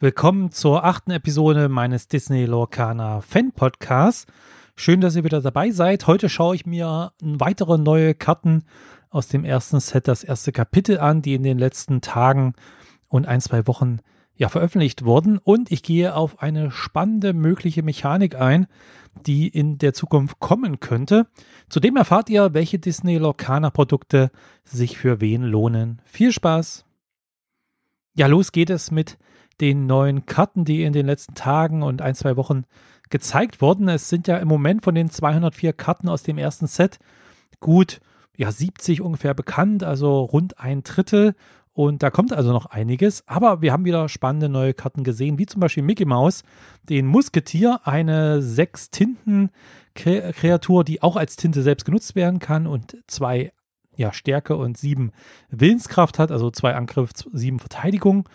Willkommen zur achten Episode meines Disney Lorcaner Fan Podcasts. Schön, dass ihr wieder dabei seid. Heute schaue ich mir weitere neue Karten aus dem ersten Set, das erste Kapitel an, die in den letzten Tagen und ein, zwei Wochen ja veröffentlicht wurden. Und ich gehe auf eine spannende mögliche Mechanik ein, die in der Zukunft kommen könnte. Zudem erfahrt ihr, welche Disney Lorcaner Produkte sich für wen lohnen. Viel Spaß! Ja, los geht es mit den neuen Karten, die in den letzten Tagen und ein, zwei Wochen gezeigt wurden. Es sind ja im Moment von den 204 Karten aus dem ersten Set gut ja 70 ungefähr bekannt, also rund ein Drittel. Und da kommt also noch einiges. Aber wir haben wieder spannende neue Karten gesehen, wie zum Beispiel Mickey Mouse, den Musketier, eine sechs Tinten Kreatur, die auch als Tinte selbst genutzt werden kann und zwei ja, Stärke und sieben Willenskraft hat, also zwei Angriff, sieben Verteidigung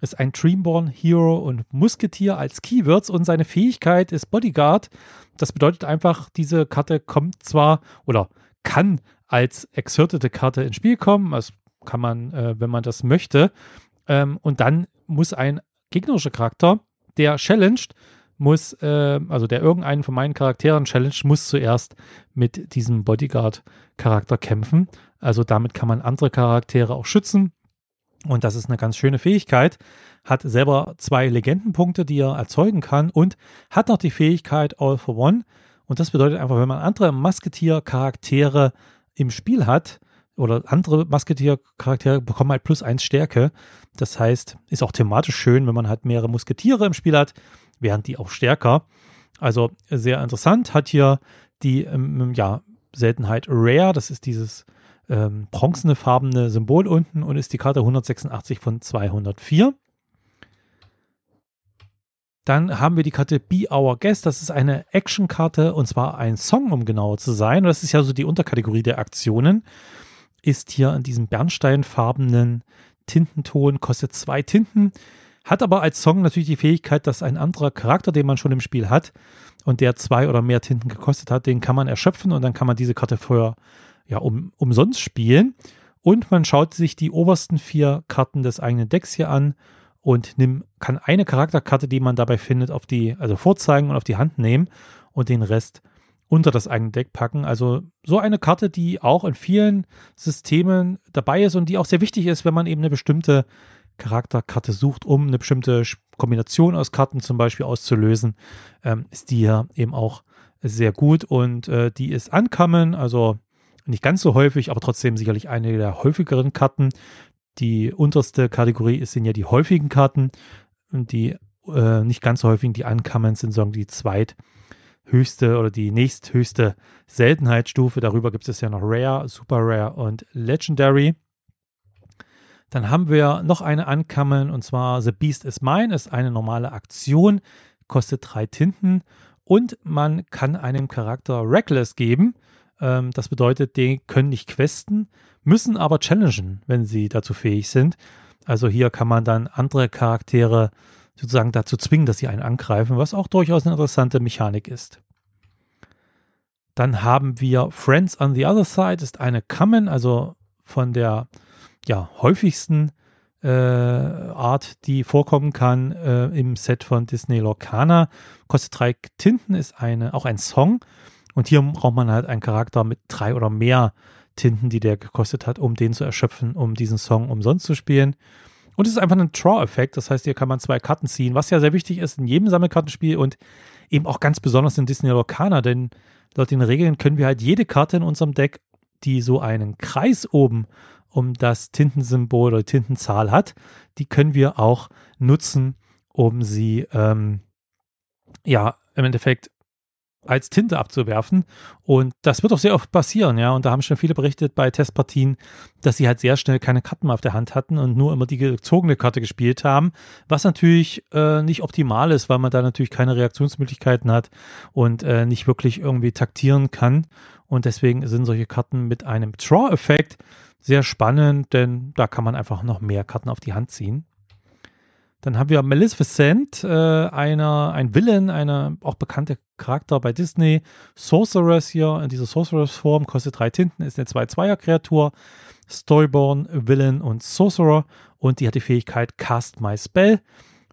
ist ein Dreamborn Hero und Musketier als Keywords und seine Fähigkeit ist Bodyguard. Das bedeutet einfach, diese Karte kommt zwar oder kann als exertete Karte ins Spiel kommen. Das kann man, äh, wenn man das möchte. Ähm, und dann muss ein gegnerischer Charakter, der challenged, muss, äh, also der irgendeinen von meinen Charakteren challenged, muss zuerst mit diesem Bodyguard-Charakter kämpfen. Also damit kann man andere Charaktere auch schützen. Und das ist eine ganz schöne Fähigkeit. Hat selber zwei Legendenpunkte, die er erzeugen kann und hat noch die Fähigkeit All for One. Und das bedeutet einfach, wenn man andere Musketier-Charaktere im Spiel hat, oder andere Musketier-Charaktere bekommen halt plus eins Stärke. Das heißt, ist auch thematisch schön, wenn man halt mehrere Musketiere im Spiel hat, während die auch stärker. Also sehr interessant. Hat hier die ähm, ja, Seltenheit Rare, das ist dieses ähm, bronzenefarbene Symbol unten und ist die Karte 186 von 204. Dann haben wir die Karte Be Our Guest. Das ist eine Action-Karte und zwar ein Song, um genauer zu sein. das ist ja so die Unterkategorie der Aktionen. Ist hier in diesem bernsteinfarbenen Tintenton, kostet zwei Tinten. Hat aber als Song natürlich die Fähigkeit, dass ein anderer Charakter, den man schon im Spiel hat und der zwei oder mehr Tinten gekostet hat, den kann man erschöpfen und dann kann man diese Karte vorher ja, um, umsonst spielen. Und man schaut sich die obersten vier Karten des eigenen Decks hier an und nimm, kann eine Charakterkarte, die man dabei findet, auf die, also vorzeigen und auf die Hand nehmen und den Rest unter das eigene Deck packen. Also so eine Karte, die auch in vielen Systemen dabei ist und die auch sehr wichtig ist, wenn man eben eine bestimmte Charakterkarte sucht, um eine bestimmte Kombination aus Karten zum Beispiel auszulösen, ähm, ist die ja eben auch sehr gut und äh, die ist ankommen, also nicht ganz so häufig, aber trotzdem sicherlich eine der häufigeren Karten. Die unterste Kategorie sind ja die häufigen Karten und die äh, nicht ganz so häufigen, die ankamen, sind sondern die zweithöchste oder die nächsthöchste Seltenheitsstufe. Darüber gibt es ja noch Rare, Super Rare und Legendary. Dann haben wir noch eine Ankamen und zwar The Beast is Mine, ist eine normale Aktion, kostet drei Tinten und man kann einem Charakter Reckless geben. Ähm, das bedeutet, die können nicht questen, müssen aber challengen, wenn sie dazu fähig sind. Also hier kann man dann andere Charaktere sozusagen dazu zwingen, dass sie einen angreifen, was auch durchaus eine interessante Mechanik ist. Dann haben wir Friends on the Other Side, ist eine Common, also von der ja, häufigsten äh, Art, die vorkommen kann äh, im Set von Disney Lorcana. Kostet drei Tinten, ist eine, auch ein Song und hier braucht man halt einen Charakter mit drei oder mehr Tinten, die der gekostet hat, um den zu erschöpfen, um diesen Song umsonst zu spielen. Und es ist einfach ein Draw-Effekt, das heißt, hier kann man zwei Karten ziehen, was ja sehr wichtig ist in jedem Sammelkartenspiel und eben auch ganz besonders in Disney Lorcana, denn laut den Regeln können wir halt jede Karte in unserem Deck, die so einen Kreis oben um das Tintensymbol oder Tintenzahl hat, die können wir auch nutzen, um sie ähm, ja im Endeffekt als Tinte abzuwerfen. Und das wird auch sehr oft passieren, ja. Und da haben schon viele berichtet bei Testpartien, dass sie halt sehr schnell keine Karten mehr auf der Hand hatten und nur immer die gezogene Karte gespielt haben, was natürlich äh, nicht optimal ist, weil man da natürlich keine Reaktionsmöglichkeiten hat und äh, nicht wirklich irgendwie taktieren kann. Und deswegen sind solche Karten mit einem Draw-Effekt sehr spannend, denn da kann man einfach noch mehr Karten auf die Hand ziehen. Dann haben wir Maleficent, äh, einer, ein Villain, eine auch bekannte Charakter bei Disney. Sorceress hier in dieser Sorceress-Form, kostet drei Tinten, ist eine 2-2er-Kreatur. Storyborn, Villain und Sorcerer. Und die hat die Fähigkeit Cast My Spell.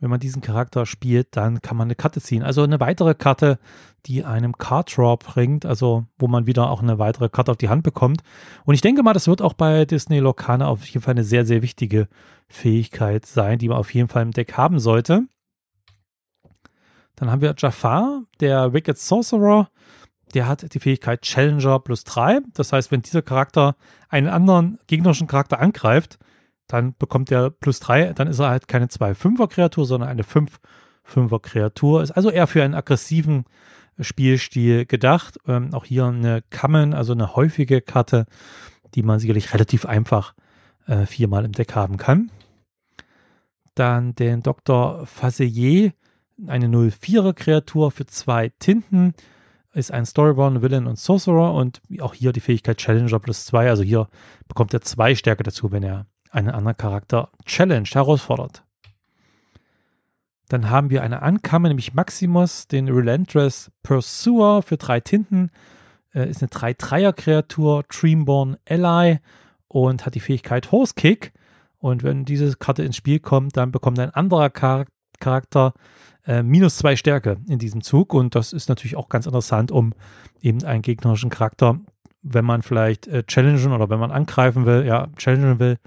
Wenn man diesen Charakter spielt, dann kann man eine Karte ziehen. Also eine weitere Karte, die einem Card Draw bringt, also wo man wieder auch eine weitere Karte auf die Hand bekommt. Und ich denke mal, das wird auch bei Disney Locana auf jeden Fall eine sehr, sehr wichtige Fähigkeit sein, die man auf jeden Fall im Deck haben sollte. Dann haben wir Jafar, der Wicked Sorcerer. Der hat die Fähigkeit Challenger plus 3. Das heißt, wenn dieser Charakter einen anderen gegnerischen Charakter angreift, dann bekommt er plus 3. Dann ist er halt keine 2-5er-Kreatur, sondern eine 5-5er-Kreatur. Ist also eher für einen aggressiven Spielstil gedacht. Ähm, auch hier eine Kammen, also eine häufige Karte, die man sicherlich relativ einfach äh, viermal im Deck haben kann. Dann den Dr. Faselier, eine 04er Kreatur für zwei Tinten, ist ein Storyborn, Villain und Sorcerer und auch hier die Fähigkeit Challenger plus zwei. Also hier bekommt er zwei Stärke dazu, wenn er einen anderen Charakter challenged, herausfordert. Dann haben wir eine Ankamme, nämlich Maximus, den Relentless Pursuer für drei Tinten. Äh, ist eine 3-3er-Kreatur, Dreamborn Ally und hat die Fähigkeit Horse Kick. Und wenn diese Karte ins Spiel kommt, dann bekommt ein anderer Char Charakter äh, minus zwei Stärke in diesem Zug. Und das ist natürlich auch ganz interessant, um eben einen gegnerischen Charakter, wenn man vielleicht äh, challengen oder wenn man angreifen will, ja, challengen will,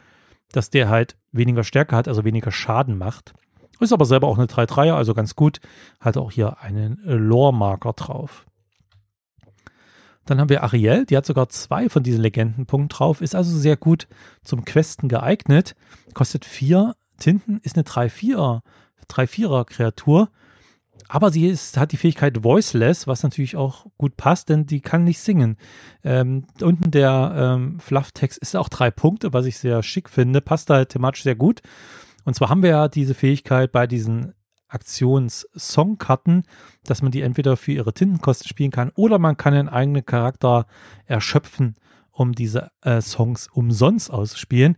dass der halt weniger Stärke hat, also weniger Schaden macht. Ist aber selber auch eine 3-3er, also ganz gut. Hat auch hier einen äh, Lore-Marker drauf. Dann haben wir Ariel, die hat sogar zwei von diesen Legendenpunkten drauf, ist also sehr gut zum Questen geeignet. Kostet vier Tinten, ist eine 3-4er 3-4er Kreatur. Aber sie ist, hat die Fähigkeit Voiceless, was natürlich auch gut passt, denn die kann nicht singen. Ähm, unten der ähm, Flufftext ist auch drei Punkte, was ich sehr schick finde, passt da thematisch sehr gut. Und zwar haben wir ja diese Fähigkeit bei diesen Aktions-Songkarten, dass man die entweder für ihre Tintenkosten spielen kann oder man kann einen eigenen Charakter erschöpfen, um diese äh, Songs umsonst auszuspielen.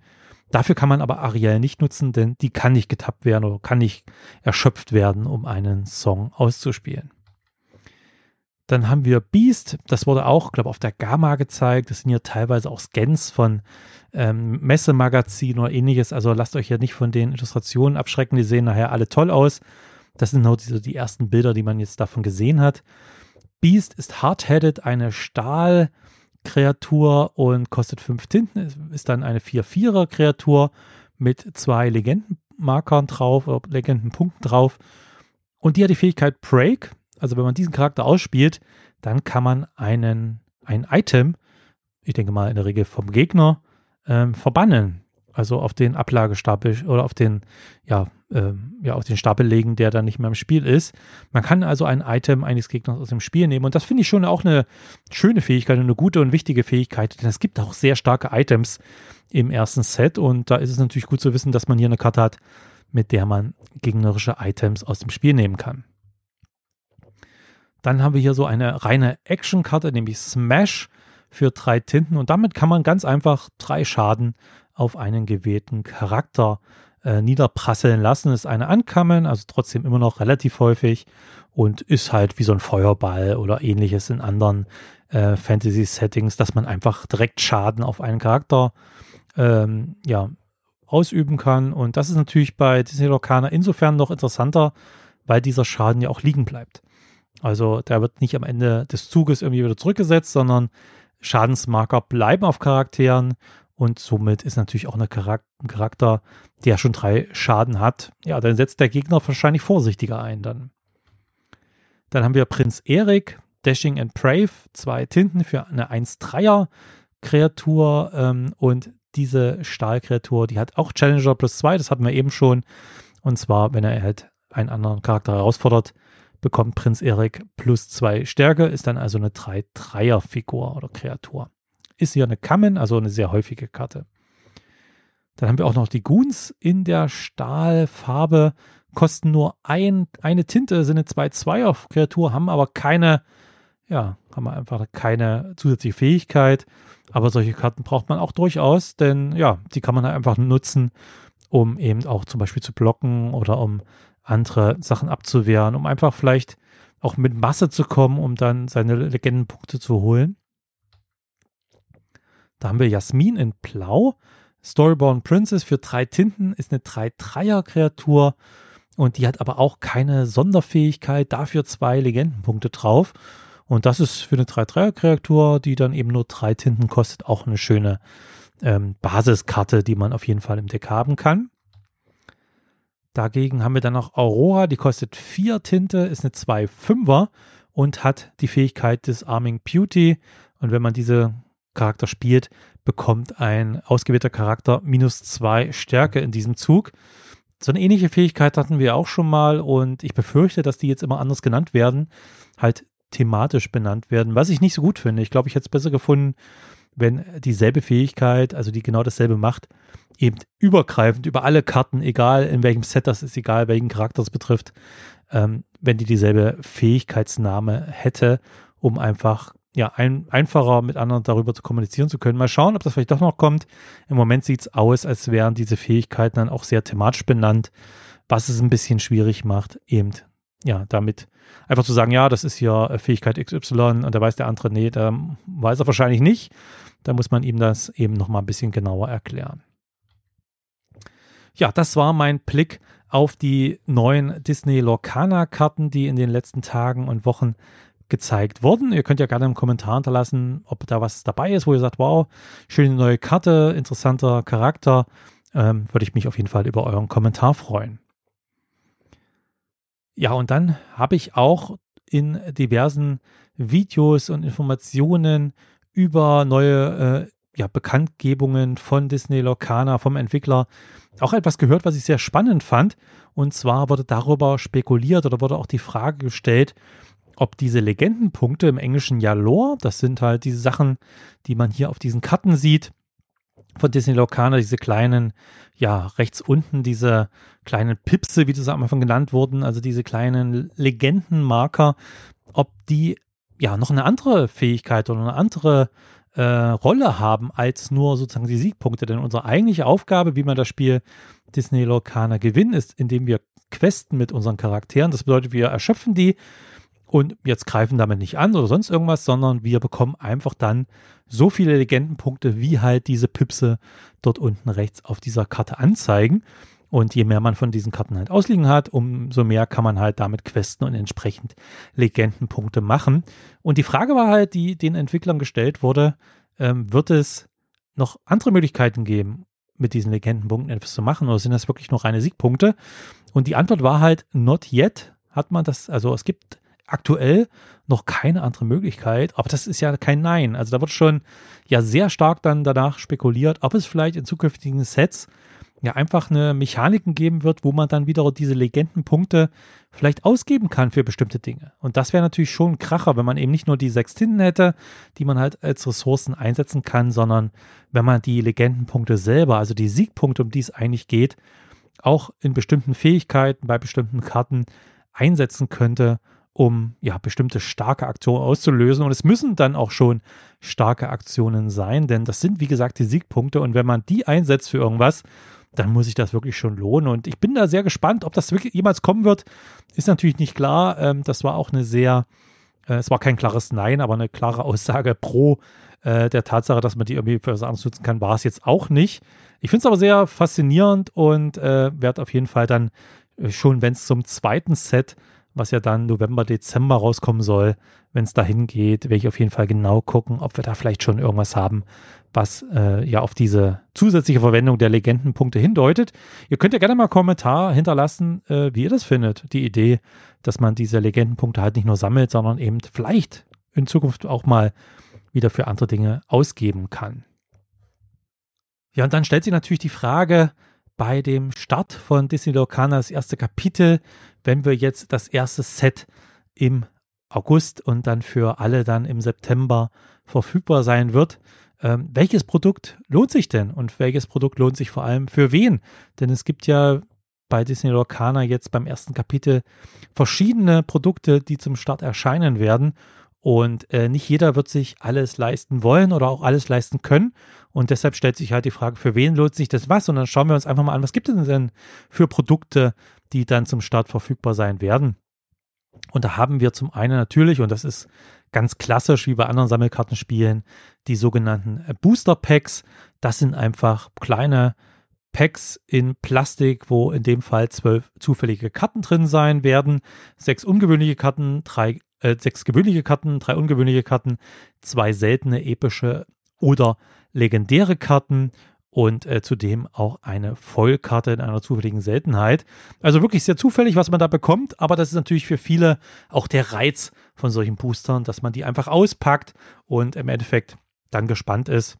Dafür kann man aber Ariel nicht nutzen, denn die kann nicht getappt werden oder kann nicht erschöpft werden, um einen Song auszuspielen. Dann haben wir Beast, das wurde auch, glaube ich, auf der Gamma gezeigt. Das sind hier teilweise auch Scans von ähm, Messemagazinen oder ähnliches. Also lasst euch ja nicht von den Illustrationen abschrecken. Die sehen nachher alle toll aus. Das sind nur die, die ersten Bilder, die man jetzt davon gesehen hat. Beast ist hard-headed, eine Stahlkreatur und kostet fünf Tinten. Ist dann eine 4-4er Kreatur mit zwei Legendenmarkern drauf, oder Legendenpunkten drauf. Und die hat die Fähigkeit Break. Also wenn man diesen Charakter ausspielt, dann kann man einen, ein Item, ich denke mal in der Regel vom Gegner, ähm, verbannen. Also auf den Ablagestapel oder auf den, ja, ähm, ja, auf den Stapel legen, der dann nicht mehr im Spiel ist. Man kann also ein Item eines Gegners aus dem Spiel nehmen. Und das finde ich schon auch eine schöne Fähigkeit und eine gute und wichtige Fähigkeit, denn es gibt auch sehr starke Items im ersten Set. Und da ist es natürlich gut zu wissen, dass man hier eine Karte hat, mit der man gegnerische Items aus dem Spiel nehmen kann. Dann haben wir hier so eine reine Action-Karte, nämlich Smash für drei Tinten. Und damit kann man ganz einfach drei Schaden auf einen gewählten Charakter äh, niederprasseln lassen. Ist eine Ankammen, also trotzdem immer noch relativ häufig und ist halt wie so ein Feuerball oder ähnliches in anderen äh, Fantasy-Settings, dass man einfach direkt Schaden auf einen Charakter ähm, ja, ausüben kann. Und das ist natürlich bei Disney Locana insofern noch interessanter, weil dieser Schaden ja auch liegen bleibt. Also der wird nicht am Ende des Zuges irgendwie wieder zurückgesetzt, sondern Schadensmarker bleiben auf Charakteren und somit ist natürlich auch ein Charakter, der schon drei Schaden hat. Ja, dann setzt der Gegner wahrscheinlich vorsichtiger ein dann. Dann haben wir Prinz Erik, Dashing and Brave, zwei Tinten für eine 1-3er Kreatur ähm, und diese Stahlkreatur, die hat auch Challenger plus 2, das hatten wir eben schon. Und zwar, wenn er halt einen anderen Charakter herausfordert, bekommt Prinz Erik plus zwei Stärke, ist dann also eine 3-3er-Figur oder Kreatur. Ist hier eine Kammen, also eine sehr häufige Karte. Dann haben wir auch noch die Goons in der Stahlfarbe, kosten nur ein, eine Tinte, sind eine 2-2er-Kreatur, haben aber keine, ja, haben einfach keine zusätzliche Fähigkeit. Aber solche Karten braucht man auch durchaus, denn ja, die kann man halt einfach nutzen, um eben auch zum Beispiel zu blocken oder um andere Sachen abzuwehren, um einfach vielleicht auch mit Masse zu kommen, um dann seine Legendenpunkte zu holen. Da haben wir Jasmin in Blau. Storyborn Princess für drei Tinten ist eine 3-3er-Kreatur. Und die hat aber auch keine Sonderfähigkeit, dafür zwei Legendenpunkte drauf. Und das ist für eine 3-3er-Kreatur, die dann eben nur drei Tinten kostet, auch eine schöne ähm, Basiskarte, die man auf jeden Fall im Deck haben kann. Dagegen haben wir dann noch Aurora, die kostet vier Tinte, ist eine 2-5er und hat die Fähigkeit des Arming Beauty. Und wenn man diese Charakter spielt, bekommt ein ausgewählter Charakter minus zwei Stärke in diesem Zug. So eine ähnliche Fähigkeit hatten wir auch schon mal und ich befürchte, dass die jetzt immer anders genannt werden, halt thematisch benannt werden, was ich nicht so gut finde. Ich glaube, ich hätte es besser gefunden, wenn dieselbe Fähigkeit, also die genau dasselbe macht, eben übergreifend über alle Karten, egal in welchem Set das ist, egal welchen Charakter es betrifft, ähm, wenn die dieselbe Fähigkeitsname hätte, um einfach ja, ein, einfacher mit anderen darüber zu kommunizieren zu können. Mal schauen, ob das vielleicht doch noch kommt. Im Moment sieht es aus, als wären diese Fähigkeiten dann auch sehr thematisch benannt, was es ein bisschen schwierig macht, eben, ja, damit einfach zu sagen, ja, das ist ja Fähigkeit XY und da weiß der andere, nee, da weiß er wahrscheinlich nicht. Da muss man ihm das eben nochmal ein bisschen genauer erklären. Ja, das war mein Blick auf die neuen Disney Lorcana Karten, die in den letzten Tagen und Wochen gezeigt wurden. Ihr könnt ja gerne im Kommentar hinterlassen, ob da was dabei ist, wo ihr sagt, wow, schöne neue Karte, interessanter Charakter. Ähm, würde ich mich auf jeden Fall über euren Kommentar freuen. Ja, und dann habe ich auch in diversen Videos und Informationen über neue äh, ja, Bekanntgebungen von Disney Lorcana, vom Entwickler, auch etwas gehört, was ich sehr spannend fand. Und zwar wurde darüber spekuliert oder wurde auch die Frage gestellt, ob diese Legendenpunkte im Englischen ja Lore, das sind halt diese Sachen, die man hier auf diesen Karten sieht, von Disney Locana, diese kleinen, ja, rechts unten, diese kleinen Pipse, wie das am Anfang genannt wurden, also diese kleinen Legendenmarker, ob die ja noch eine andere Fähigkeit oder eine andere äh, Rolle haben als nur sozusagen die Siegpunkte. Denn unsere eigentliche Aufgabe, wie man das Spiel Disney Locana gewinnen, ist, indem wir questen mit unseren Charakteren. Das bedeutet, wir erschöpfen die und jetzt greifen damit nicht an oder sonst irgendwas, sondern wir bekommen einfach dann so viele Legendenpunkte, wie halt diese Pipse dort unten rechts auf dieser Karte anzeigen. Und je mehr man von diesen Karten halt ausliegen hat, umso mehr kann man halt damit questen und entsprechend Legendenpunkte machen. Und die Frage war halt, die den Entwicklern gestellt wurde, ähm, wird es noch andere Möglichkeiten geben, mit diesen Legendenpunkten etwas zu machen oder sind das wirklich nur reine Siegpunkte? Und die Antwort war halt, not yet hat man das, also es gibt aktuell noch keine andere Möglichkeit, aber das ist ja kein Nein. Also da wird schon ja sehr stark dann danach spekuliert, ob es vielleicht in zukünftigen Sets ja einfach eine Mechaniken geben wird, wo man dann wieder diese Legendenpunkte vielleicht ausgeben kann für bestimmte Dinge. Und das wäre natürlich schon ein Kracher, wenn man eben nicht nur die sechs Tinten hätte, die man halt als Ressourcen einsetzen kann, sondern wenn man die Legendenpunkte selber, also die Siegpunkte, um die es eigentlich geht, auch in bestimmten Fähigkeiten, bei bestimmten Karten einsetzen könnte um ja bestimmte starke Aktionen auszulösen. Und es müssen dann auch schon starke Aktionen sein, denn das sind, wie gesagt, die Siegpunkte. Und wenn man die einsetzt für irgendwas, dann muss sich das wirklich schon lohnen. Und ich bin da sehr gespannt, ob das wirklich jemals kommen wird. Ist natürlich nicht klar. Ähm, das war auch eine sehr, äh, es war kein klares Nein, aber eine klare Aussage pro äh, der Tatsache, dass man die irgendwie für was anderes nutzen kann, war es jetzt auch nicht. Ich finde es aber sehr faszinierend und äh, werde auf jeden Fall dann äh, schon, wenn es zum zweiten Set was ja dann November, Dezember rauskommen soll, wenn es dahin geht, werde ich auf jeden Fall genau gucken, ob wir da vielleicht schon irgendwas haben, was äh, ja auf diese zusätzliche Verwendung der Legendenpunkte hindeutet. Ihr könnt ja gerne mal einen Kommentar hinterlassen, äh, wie ihr das findet. Die Idee, dass man diese Legendenpunkte halt nicht nur sammelt, sondern eben vielleicht in Zukunft auch mal wieder für andere Dinge ausgeben kann. Ja, und dann stellt sich natürlich die Frage, bei dem Start von Disney Locana das erste Kapitel, wenn wir jetzt das erste Set im August und dann für alle dann im September verfügbar sein wird. Ähm, welches Produkt lohnt sich denn und welches Produkt lohnt sich vor allem für wen? Denn es gibt ja bei Disney Lorcana jetzt beim ersten Kapitel verschiedene Produkte, die zum Start erscheinen werden und äh, nicht jeder wird sich alles leisten wollen oder auch alles leisten können. Und deshalb stellt sich halt die Frage, für wen lohnt sich das was? Und dann schauen wir uns einfach mal an, was gibt es denn für Produkte, die dann zum Start verfügbar sein werden. Und da haben wir zum einen natürlich, und das ist ganz klassisch wie bei anderen Sammelkartenspielen, die sogenannten Booster Packs. Das sind einfach kleine Packs in Plastik, wo in dem Fall zwölf zufällige Karten drin sein werden, sechs ungewöhnliche Karten, drei, äh, sechs gewöhnliche Karten, drei ungewöhnliche Karten, zwei seltene, epische oder legendäre Karten und äh, zudem auch eine Vollkarte in einer zufälligen Seltenheit. Also wirklich sehr zufällig, was man da bekommt, aber das ist natürlich für viele auch der Reiz von solchen Boostern, dass man die einfach auspackt und im Endeffekt dann gespannt ist,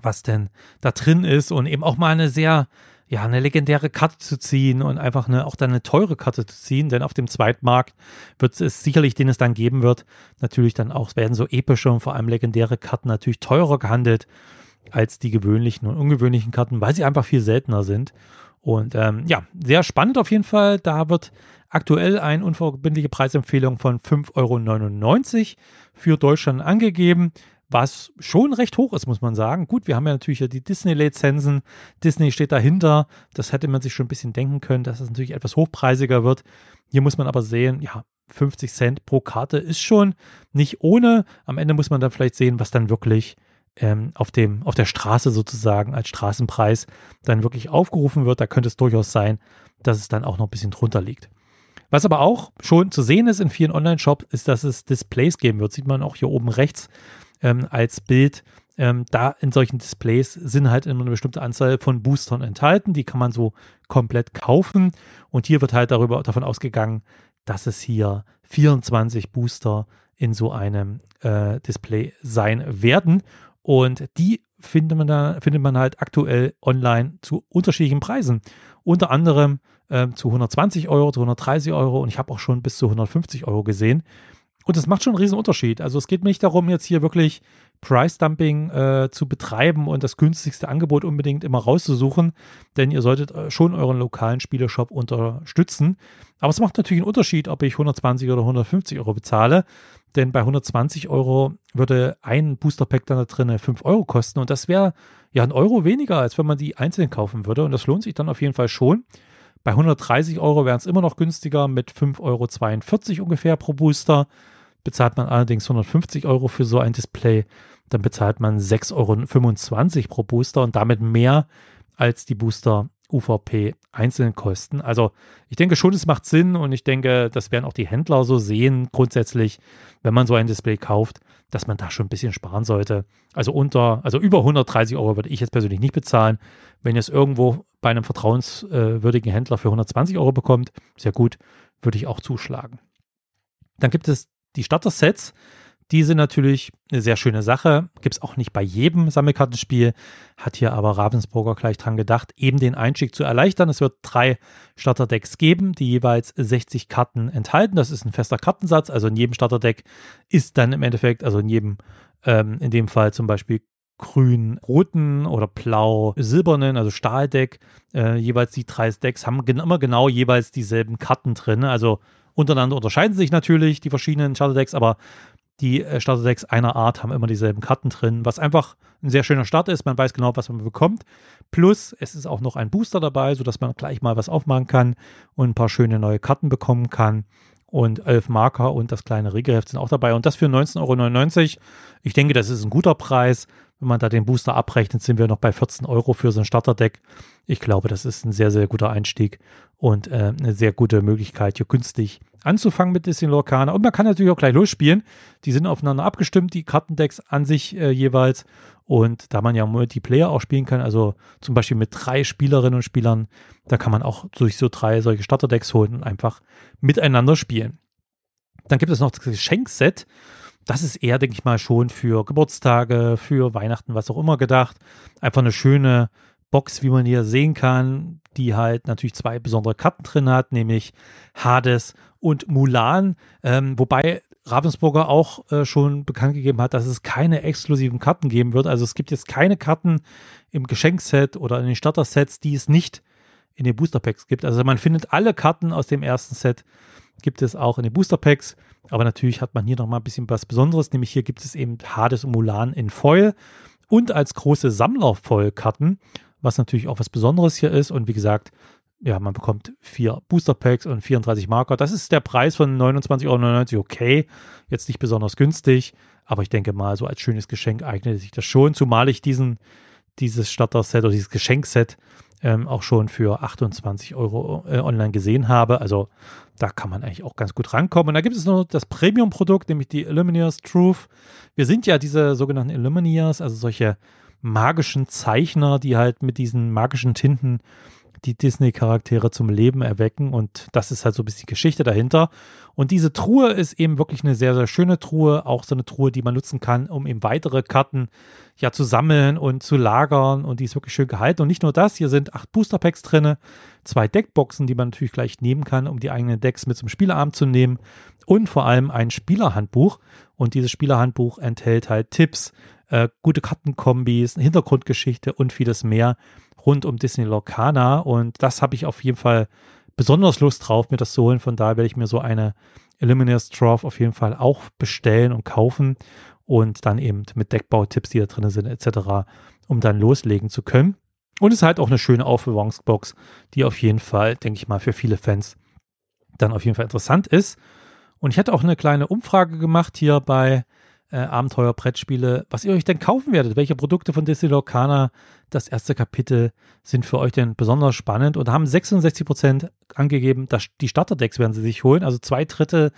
was denn da drin ist und eben auch mal eine sehr, ja, eine legendäre Karte zu ziehen und einfach eine, auch dann eine teure Karte zu ziehen, denn auf dem Zweitmarkt wird es sicherlich, den es dann geben wird, natürlich dann auch, werden so epische und vor allem legendäre Karten natürlich teurer gehandelt als die gewöhnlichen und ungewöhnlichen Karten, weil sie einfach viel seltener sind. Und ähm, ja, sehr spannend auf jeden Fall. Da wird aktuell eine unverbindliche Preisempfehlung von 5,99 Euro für Deutschland angegeben, was schon recht hoch ist, muss man sagen. Gut, wir haben ja natürlich die Disney-Lizenzen. Disney steht dahinter. Das hätte man sich schon ein bisschen denken können, dass es natürlich etwas hochpreisiger wird. Hier muss man aber sehen, ja, 50 Cent pro Karte ist schon nicht ohne. Am Ende muss man dann vielleicht sehen, was dann wirklich ähm, auf, dem, auf der Straße sozusagen als Straßenpreis dann wirklich aufgerufen wird. Da könnte es durchaus sein, dass es dann auch noch ein bisschen drunter liegt. Was aber auch schon zu sehen ist in vielen Online-Shops, ist, dass es Displays geben wird. Sieht man auch hier oben rechts ähm, als Bild. Ähm, da in solchen Displays sind halt immer eine bestimmte Anzahl von Boostern enthalten. Die kann man so komplett kaufen. Und hier wird halt darüber davon ausgegangen, dass es hier 24 Booster in so einem äh, Display sein werden. Und die findet man, da, findet man halt aktuell online zu unterschiedlichen Preisen. Unter anderem äh, zu 120 Euro, zu 130 Euro und ich habe auch schon bis zu 150 Euro gesehen. Und das macht schon einen riesen Unterschied. Also es geht mir nicht darum, jetzt hier wirklich Price Dumping äh, zu betreiben und das günstigste Angebot unbedingt immer rauszusuchen, denn ihr solltet äh, schon euren lokalen Spieleshop unterstützen. Aber es macht natürlich einen Unterschied, ob ich 120 oder 150 Euro bezahle, denn bei 120 Euro würde ein Booster Pack dann da drin 5 Euro kosten und das wäre ja ein Euro weniger, als wenn man die einzeln kaufen würde und das lohnt sich dann auf jeden Fall schon. Bei 130 Euro wären es immer noch günstiger mit 5,42 Euro ungefähr pro Booster. Bezahlt man allerdings 150 Euro für so ein Display, dann bezahlt man 6,25 Euro pro Booster und damit mehr als die Booster UVP einzeln kosten. Also ich denke schon, es macht Sinn und ich denke, das werden auch die Händler so sehen, grundsätzlich, wenn man so ein Display kauft, dass man da schon ein bisschen sparen sollte. Also unter, also über 130 Euro würde ich jetzt persönlich nicht bezahlen. Wenn ihr es irgendwo bei einem vertrauenswürdigen Händler für 120 Euro bekommt, sehr gut, würde ich auch zuschlagen. Dann gibt es die Starter-Sets, die sind natürlich eine sehr schöne Sache. Gibt es auch nicht bei jedem Sammelkartenspiel. Hat hier aber Ravensburger gleich dran gedacht, eben den Einstieg zu erleichtern. Es wird drei Starterdecks geben, die jeweils 60 Karten enthalten. Das ist ein fester Kartensatz. Also in jedem Starterdeck ist dann im Endeffekt, also in jedem, ähm, in dem Fall zum Beispiel grün-roten oder blau-silbernen, also Stahldeck, äh, jeweils die drei Decks haben gen immer genau jeweils dieselben Karten drin. Also Untereinander unterscheiden sich natürlich die verschiedenen Starterdecks, aber die äh, Starterdecks einer Art haben immer dieselben Karten drin, was einfach ein sehr schöner Start ist. Man weiß genau, was man bekommt. Plus, es ist auch noch ein Booster dabei, sodass man gleich mal was aufmachen kann und ein paar schöne neue Karten bekommen kann. Und elf Marker und das kleine Regelheft sind auch dabei. Und das für 19,99 Euro. Ich denke, das ist ein guter Preis. Wenn man da den Booster abrechnet, sind wir noch bei 14 Euro für so ein Starterdeck. Ich glaube, das ist ein sehr, sehr guter Einstieg und äh, eine sehr gute Möglichkeit, hier günstig anzufangen mit Disney Lorcaner. Und man kann natürlich auch gleich losspielen. Die sind aufeinander abgestimmt, die Kartendecks an sich äh, jeweils. Und da man ja Multiplayer auch spielen kann, also zum Beispiel mit drei Spielerinnen und Spielern, da kann man auch durch so drei solche Starterdecks holen und einfach miteinander spielen. Dann gibt es noch das Geschenkset das ist eher, denke ich mal, schon für Geburtstage, für Weihnachten, was auch immer gedacht. Einfach eine schöne Box, wie man hier sehen kann, die halt natürlich zwei besondere Karten drin hat, nämlich Hades und Mulan. Ähm, wobei Ravensburger auch äh, schon bekannt gegeben hat, dass es keine exklusiven Karten geben wird. Also es gibt jetzt keine Karten im Geschenkset oder in den Starter-Sets, die es nicht in den Booster Packs gibt. Also man findet alle Karten aus dem ersten Set gibt es auch in den Booster Packs. Aber natürlich hat man hier nochmal ein bisschen was Besonderes, nämlich hier gibt es eben Hades und Mulan in Foil und als große Sammler-Foil-Karten, was natürlich auch was Besonderes hier ist. Und wie gesagt, ja, man bekommt vier Booster Packs und 34 Marker. Das ist der Preis von 29,99 Euro okay. Jetzt nicht besonders günstig, aber ich denke mal, so als schönes Geschenk eignet sich das schon, zumal ich diesen, dieses Starter-Set oder dieses Geschenkset ähm, auch schon für 28 Euro äh, online gesehen habe. Also da kann man eigentlich auch ganz gut rankommen. Und da gibt es noch das Premium-Produkt, nämlich die Illumineers Truth. Wir sind ja diese sogenannten Illumineers, also solche magischen Zeichner, die halt mit diesen magischen Tinten die Disney-Charaktere zum Leben erwecken. Und das ist halt so ein bisschen die Geschichte dahinter. Und diese Truhe ist eben wirklich eine sehr, sehr schöne Truhe. Auch so eine Truhe, die man nutzen kann, um eben weitere Karten ja zu sammeln und zu lagern. Und die ist wirklich schön gehalten. Und nicht nur das, hier sind acht Booster-Packs drin, zwei Deckboxen, die man natürlich gleich nehmen kann, um die eigenen Decks mit zum Spielerarm zu nehmen. Und vor allem ein Spielerhandbuch. Und dieses Spielerhandbuch enthält halt Tipps, äh, gute Kartenkombis, Hintergrundgeschichte und vieles mehr rund um Disney Lorcana. Und das habe ich auf jeden Fall besonders Lust drauf, mir das zu holen. Von daher werde ich mir so eine Illuminous Trough auf jeden Fall auch bestellen und kaufen und dann eben mit Deckbautipps, die da drin sind, etc., um dann loslegen zu können. Und es ist halt auch eine schöne Aufbewahrungsbox, die auf jeden Fall, denke ich mal, für viele Fans dann auf jeden Fall interessant ist. Und ich hatte auch eine kleine Umfrage gemacht hier bei äh, Abenteuer-Brettspiele, was ihr euch denn kaufen werdet. Welche Produkte von Disney Lorcana, das erste Kapitel, sind für euch denn besonders spannend? Und haben 66 Prozent angegeben, dass die Starterdecks werden sie sich holen. Also zwei Drittel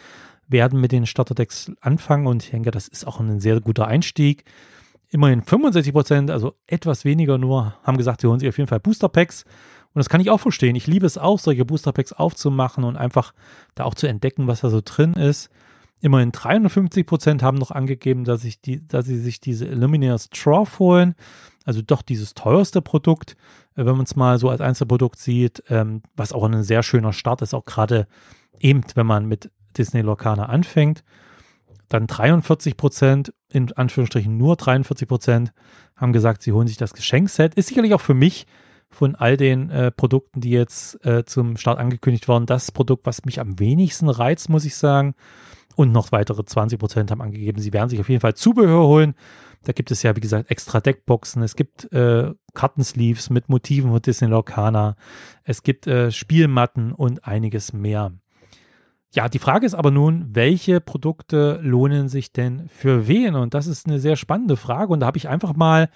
werden mit den Starterdecks anfangen und ich denke, das ist auch ein sehr guter Einstieg. Immerhin 65 Prozent, also etwas weniger nur, haben gesagt, sie holen sich auf jeden Fall Booster Packs. Und das kann ich auch verstehen. Ich liebe es auch, solche Booster Packs aufzumachen und einfach da auch zu entdecken, was da so drin ist. Immerhin 53 Prozent haben noch angegeben, dass, ich die, dass sie sich diese Illuminators Trough holen. Also doch dieses teuerste Produkt, äh, wenn man es mal so als Einzelprodukt sieht, ähm, was auch ein sehr schöner Start ist, auch gerade eben, wenn man mit Disney Lorcana anfängt. Dann 43 Prozent, in Anführungsstrichen nur 43 Prozent, haben gesagt, sie holen sich das Geschenkset. Ist sicherlich auch für mich von all den äh, Produkten, die jetzt äh, zum Start angekündigt wurden, das Produkt, was mich am wenigsten reizt, muss ich sagen. Und noch weitere 20 Prozent haben angegeben, sie werden sich auf jeden Fall Zubehör holen. Da gibt es ja, wie gesagt, extra Deckboxen. Es gibt äh, Kartensleeves mit Motiven von Disney Lorcana. Es gibt äh, Spielmatten und einiges mehr. Ja, die Frage ist aber nun, welche Produkte lohnen sich denn für wen? Und das ist eine sehr spannende Frage. Und da habe ich einfach mal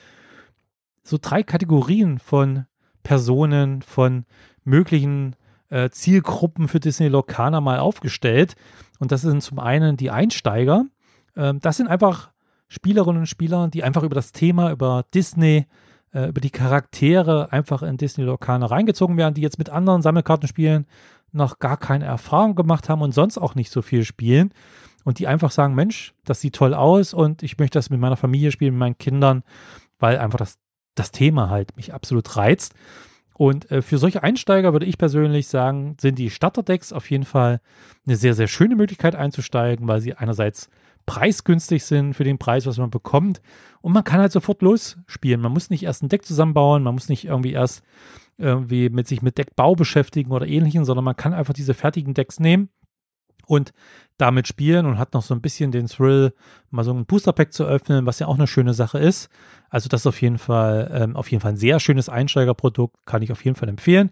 so drei Kategorien von Personen, von möglichen äh, Zielgruppen für Disney Lorcana mal aufgestellt. Und das sind zum einen die Einsteiger. Ähm, das sind einfach Spielerinnen und Spieler, die einfach über das Thema, über Disney, äh, über die Charaktere einfach in Disney Lorcana reingezogen werden, die jetzt mit anderen Sammelkartenspielen noch gar keine Erfahrung gemacht haben und sonst auch nicht so viel spielen. Und die einfach sagen, Mensch, das sieht toll aus und ich möchte das mit meiner Familie spielen, mit meinen Kindern, weil einfach das, das Thema halt mich absolut reizt. Und äh, für solche Einsteiger würde ich persönlich sagen, sind die Starterdecks auf jeden Fall eine sehr, sehr schöne Möglichkeit einzusteigen, weil sie einerseits preisgünstig sind für den Preis, was man bekommt. Und man kann halt sofort losspielen. Man muss nicht erst ein Deck zusammenbauen, man muss nicht irgendwie erst irgendwie mit sich mit Deckbau beschäftigen oder ähnlichem, sondern man kann einfach diese fertigen Decks nehmen und damit spielen und hat noch so ein bisschen den Thrill, mal so ein Booster-Pack zu öffnen, was ja auch eine schöne Sache ist. Also das ist auf jeden Fall, ähm, auf jeden Fall ein sehr schönes Einsteigerprodukt, kann ich auf jeden Fall empfehlen.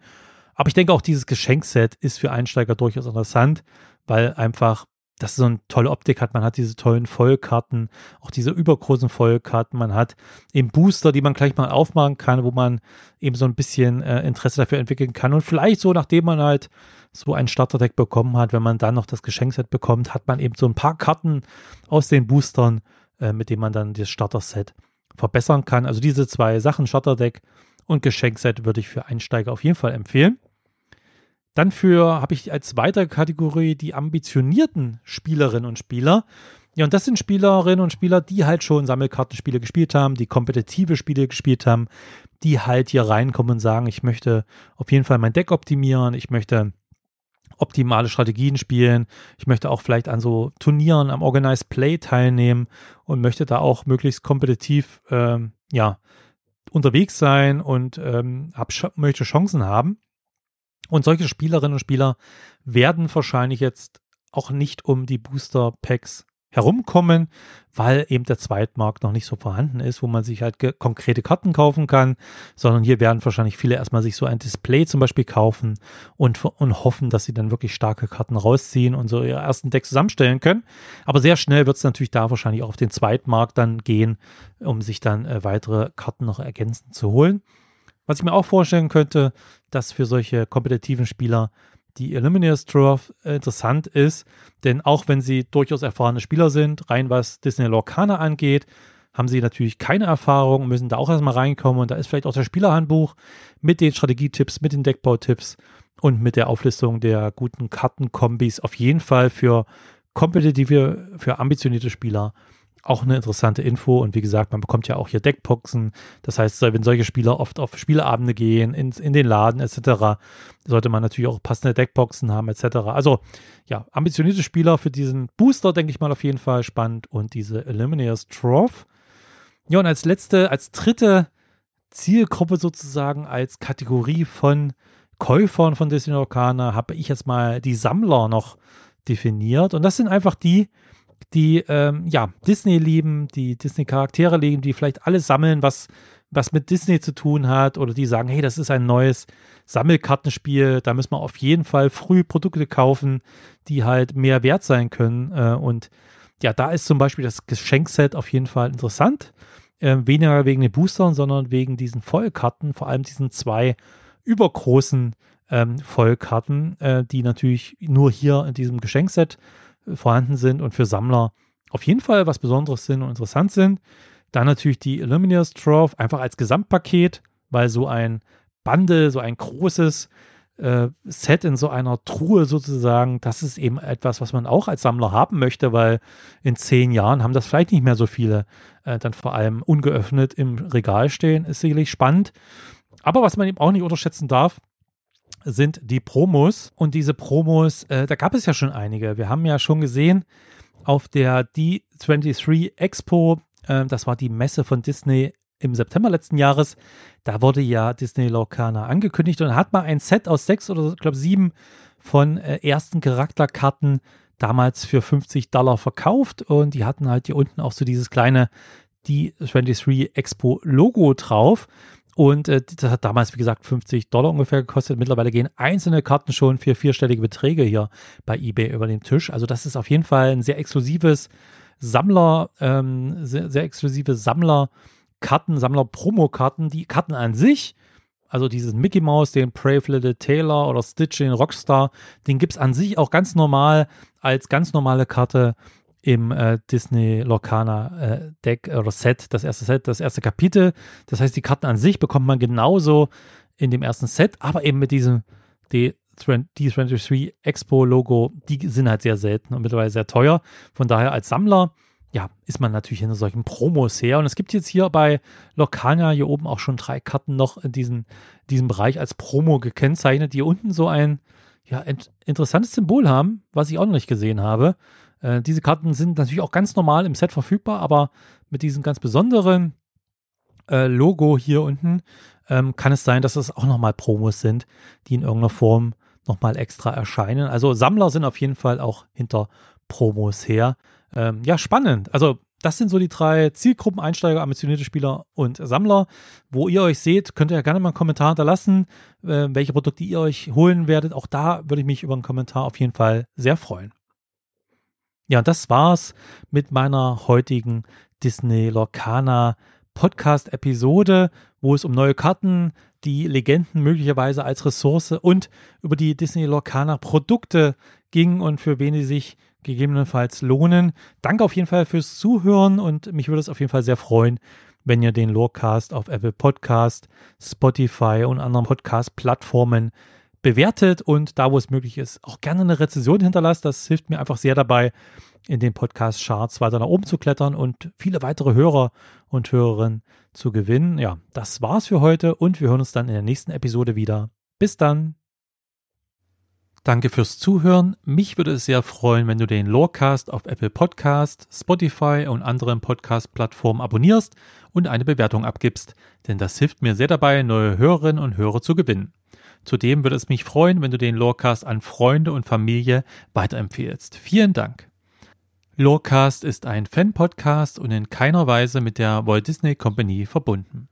Aber ich denke auch dieses Geschenkset ist für Einsteiger durchaus interessant, weil einfach das so eine tolle Optik hat. Man hat diese tollen Vollkarten, auch diese übergroßen Vollkarten. Man hat eben Booster, die man gleich mal aufmachen kann, wo man eben so ein bisschen äh, Interesse dafür entwickeln kann. Und vielleicht so, nachdem man halt so ein Starterdeck bekommen hat, wenn man dann noch das Geschenkset bekommt, hat man eben so ein paar Karten aus den Boostern, äh, mit denen man dann das Starter-Set verbessern kann. Also diese zwei Sachen, Starterdeck und Geschenkset, würde ich für Einsteiger auf jeden Fall empfehlen. Dann für habe ich als weitere Kategorie die ambitionierten Spielerinnen und Spieler. Ja, und das sind Spielerinnen und Spieler, die halt schon Sammelkartenspiele gespielt haben, die kompetitive Spiele gespielt haben, die halt hier reinkommen und sagen, ich möchte auf jeden Fall mein Deck optimieren, ich möchte optimale Strategien spielen. Ich möchte auch vielleicht an so Turnieren am Organized Play teilnehmen und möchte da auch möglichst kompetitiv ähm, ja, unterwegs sein und ähm, hab, möchte Chancen haben. Und solche Spielerinnen und Spieler werden wahrscheinlich jetzt auch nicht um die Booster Packs herumkommen, weil eben der Zweitmarkt noch nicht so vorhanden ist, wo man sich halt konkrete Karten kaufen kann, sondern hier werden wahrscheinlich viele erstmal sich so ein Display zum Beispiel kaufen und, und hoffen, dass sie dann wirklich starke Karten rausziehen und so ihre ersten Decks zusammenstellen können. Aber sehr schnell wird es natürlich da wahrscheinlich auch auf den Zweitmarkt dann gehen, um sich dann äh, weitere Karten noch ergänzend zu holen. Was ich mir auch vorstellen könnte, dass für solche kompetitiven Spieler die Eliminators Draft interessant ist, denn auch wenn sie durchaus erfahrene Spieler sind, rein was Disney Lorcaner angeht, haben sie natürlich keine Erfahrung, müssen da auch erstmal reinkommen. Und da ist vielleicht auch das Spielerhandbuch mit den Strategietipps, mit den Deckbautipps und mit der Auflistung der guten Kartenkombis auf jeden Fall für kompetitive, für ambitionierte Spieler auch eine interessante Info. Und wie gesagt, man bekommt ja auch hier Deckboxen. Das heißt, wenn solche Spieler oft auf Spieleabende gehen, in, in den Laden etc., sollte man natürlich auch passende Deckboxen haben etc. Also ja, ambitionierte Spieler für diesen Booster, denke ich mal, auf jeden Fall spannend. Und diese Eliminators Trough. Ja, und als letzte, als dritte Zielgruppe sozusagen, als Kategorie von Käufern von Disney Arcana habe ich jetzt mal die Sammler noch definiert. Und das sind einfach die, die ähm, ja Disney lieben, die Disney-Charaktere lieben, die vielleicht alles sammeln, was, was mit Disney zu tun hat, oder die sagen, hey, das ist ein neues Sammelkartenspiel, da müssen wir auf jeden Fall früh Produkte kaufen, die halt mehr wert sein können. Äh, und ja, da ist zum Beispiel das Geschenkset auf jeden Fall interessant. Äh, weniger wegen den Boostern, sondern wegen diesen Vollkarten, vor allem diesen zwei übergroßen ähm, Vollkarten, äh, die natürlich nur hier in diesem Geschenkset vorhanden sind und für Sammler auf jeden Fall was Besonderes sind und interessant sind. Dann natürlich die Illuminators Trove, einfach als Gesamtpaket, weil so ein Bundle, so ein großes äh, Set in so einer Truhe sozusagen, das ist eben etwas, was man auch als Sammler haben möchte, weil in zehn Jahren haben das vielleicht nicht mehr so viele äh, dann vor allem ungeöffnet im Regal stehen, ist sicherlich spannend. Aber was man eben auch nicht unterschätzen darf, sind die Promos. Und diese Promos, äh, da gab es ja schon einige. Wir haben ja schon gesehen auf der D23 Expo, äh, das war die Messe von Disney im September letzten Jahres, da wurde ja Disney Lorcaner angekündigt und hat mal ein Set aus sechs oder glaube sieben von äh, ersten Charakterkarten damals für 50 Dollar verkauft und die hatten halt hier unten auch so dieses kleine D23 Expo Logo drauf. Und äh, das hat damals, wie gesagt, 50 Dollar ungefähr gekostet. Mittlerweile gehen einzelne Karten schon für vierstellige Beträge hier bei eBay über den Tisch. Also das ist auf jeden Fall ein sehr exklusives Sammler, ähm, sehr, sehr exklusive Sammlerkarten, Sammler-Promo-Karten. Die Karten an sich, also dieses Mickey Mouse, den Brave Little Taylor oder Stitch, den Rockstar, den gibt es an sich auch ganz normal als ganz normale Karte im äh, Disney Lorcaner äh, Deck oder Set, das erste Set, das erste Kapitel. Das heißt, die Karten an sich bekommt man genauso in dem ersten Set, aber eben mit diesem D23 Expo Logo, die sind halt sehr selten und mittlerweile sehr teuer. Von daher als Sammler, ja, ist man natürlich in solchen Promos her. Und es gibt jetzt hier bei Lorcana hier oben auch schon drei Karten noch in diesem, diesem Bereich als Promo gekennzeichnet, die unten so ein ja, interessantes Symbol haben, was ich auch noch nicht gesehen habe. Äh, diese Karten sind natürlich auch ganz normal im Set verfügbar, aber mit diesem ganz besonderen äh, Logo hier unten ähm, kann es sein, dass es auch nochmal Promos sind, die in irgendeiner Form nochmal extra erscheinen. Also Sammler sind auf jeden Fall auch hinter Promos her. Ähm, ja, spannend. Also das sind so die drei Zielgruppen, Einsteiger, ambitionierte Spieler und Sammler. Wo ihr euch seht, könnt ihr ja gerne mal einen Kommentar hinterlassen, äh, welche Produkte ihr euch holen werdet. Auch da würde ich mich über einen Kommentar auf jeden Fall sehr freuen. Ja, das war's mit meiner heutigen Disney Lorcana Podcast-Episode, wo es um neue Karten, die Legenden möglicherweise als Ressource und über die Disney Lorcana Produkte ging und für wen sie sich gegebenenfalls lohnen. Danke auf jeden Fall fürs Zuhören und mich würde es auf jeden Fall sehr freuen, wenn ihr den Lorecast auf Apple Podcast, Spotify und anderen Podcast-Plattformen bewertet und da, wo es möglich ist, auch gerne eine Rezension hinterlasst. Das hilft mir einfach sehr dabei, in den Podcast-Charts weiter nach oben zu klettern und viele weitere Hörer und Hörerinnen zu gewinnen. Ja, das war's für heute und wir hören uns dann in der nächsten Episode wieder. Bis dann! Danke fürs Zuhören. Mich würde es sehr freuen, wenn du den Lorecast auf Apple Podcast, Spotify und anderen Podcast-Plattformen abonnierst und eine Bewertung abgibst, denn das hilft mir sehr dabei, neue Hörerinnen und Hörer zu gewinnen. Zudem würde es mich freuen, wenn du den Lorecast an Freunde und Familie weiterempfehlst. Vielen Dank. Lorecast ist ein Fan-Podcast und in keiner Weise mit der Walt Disney Company verbunden.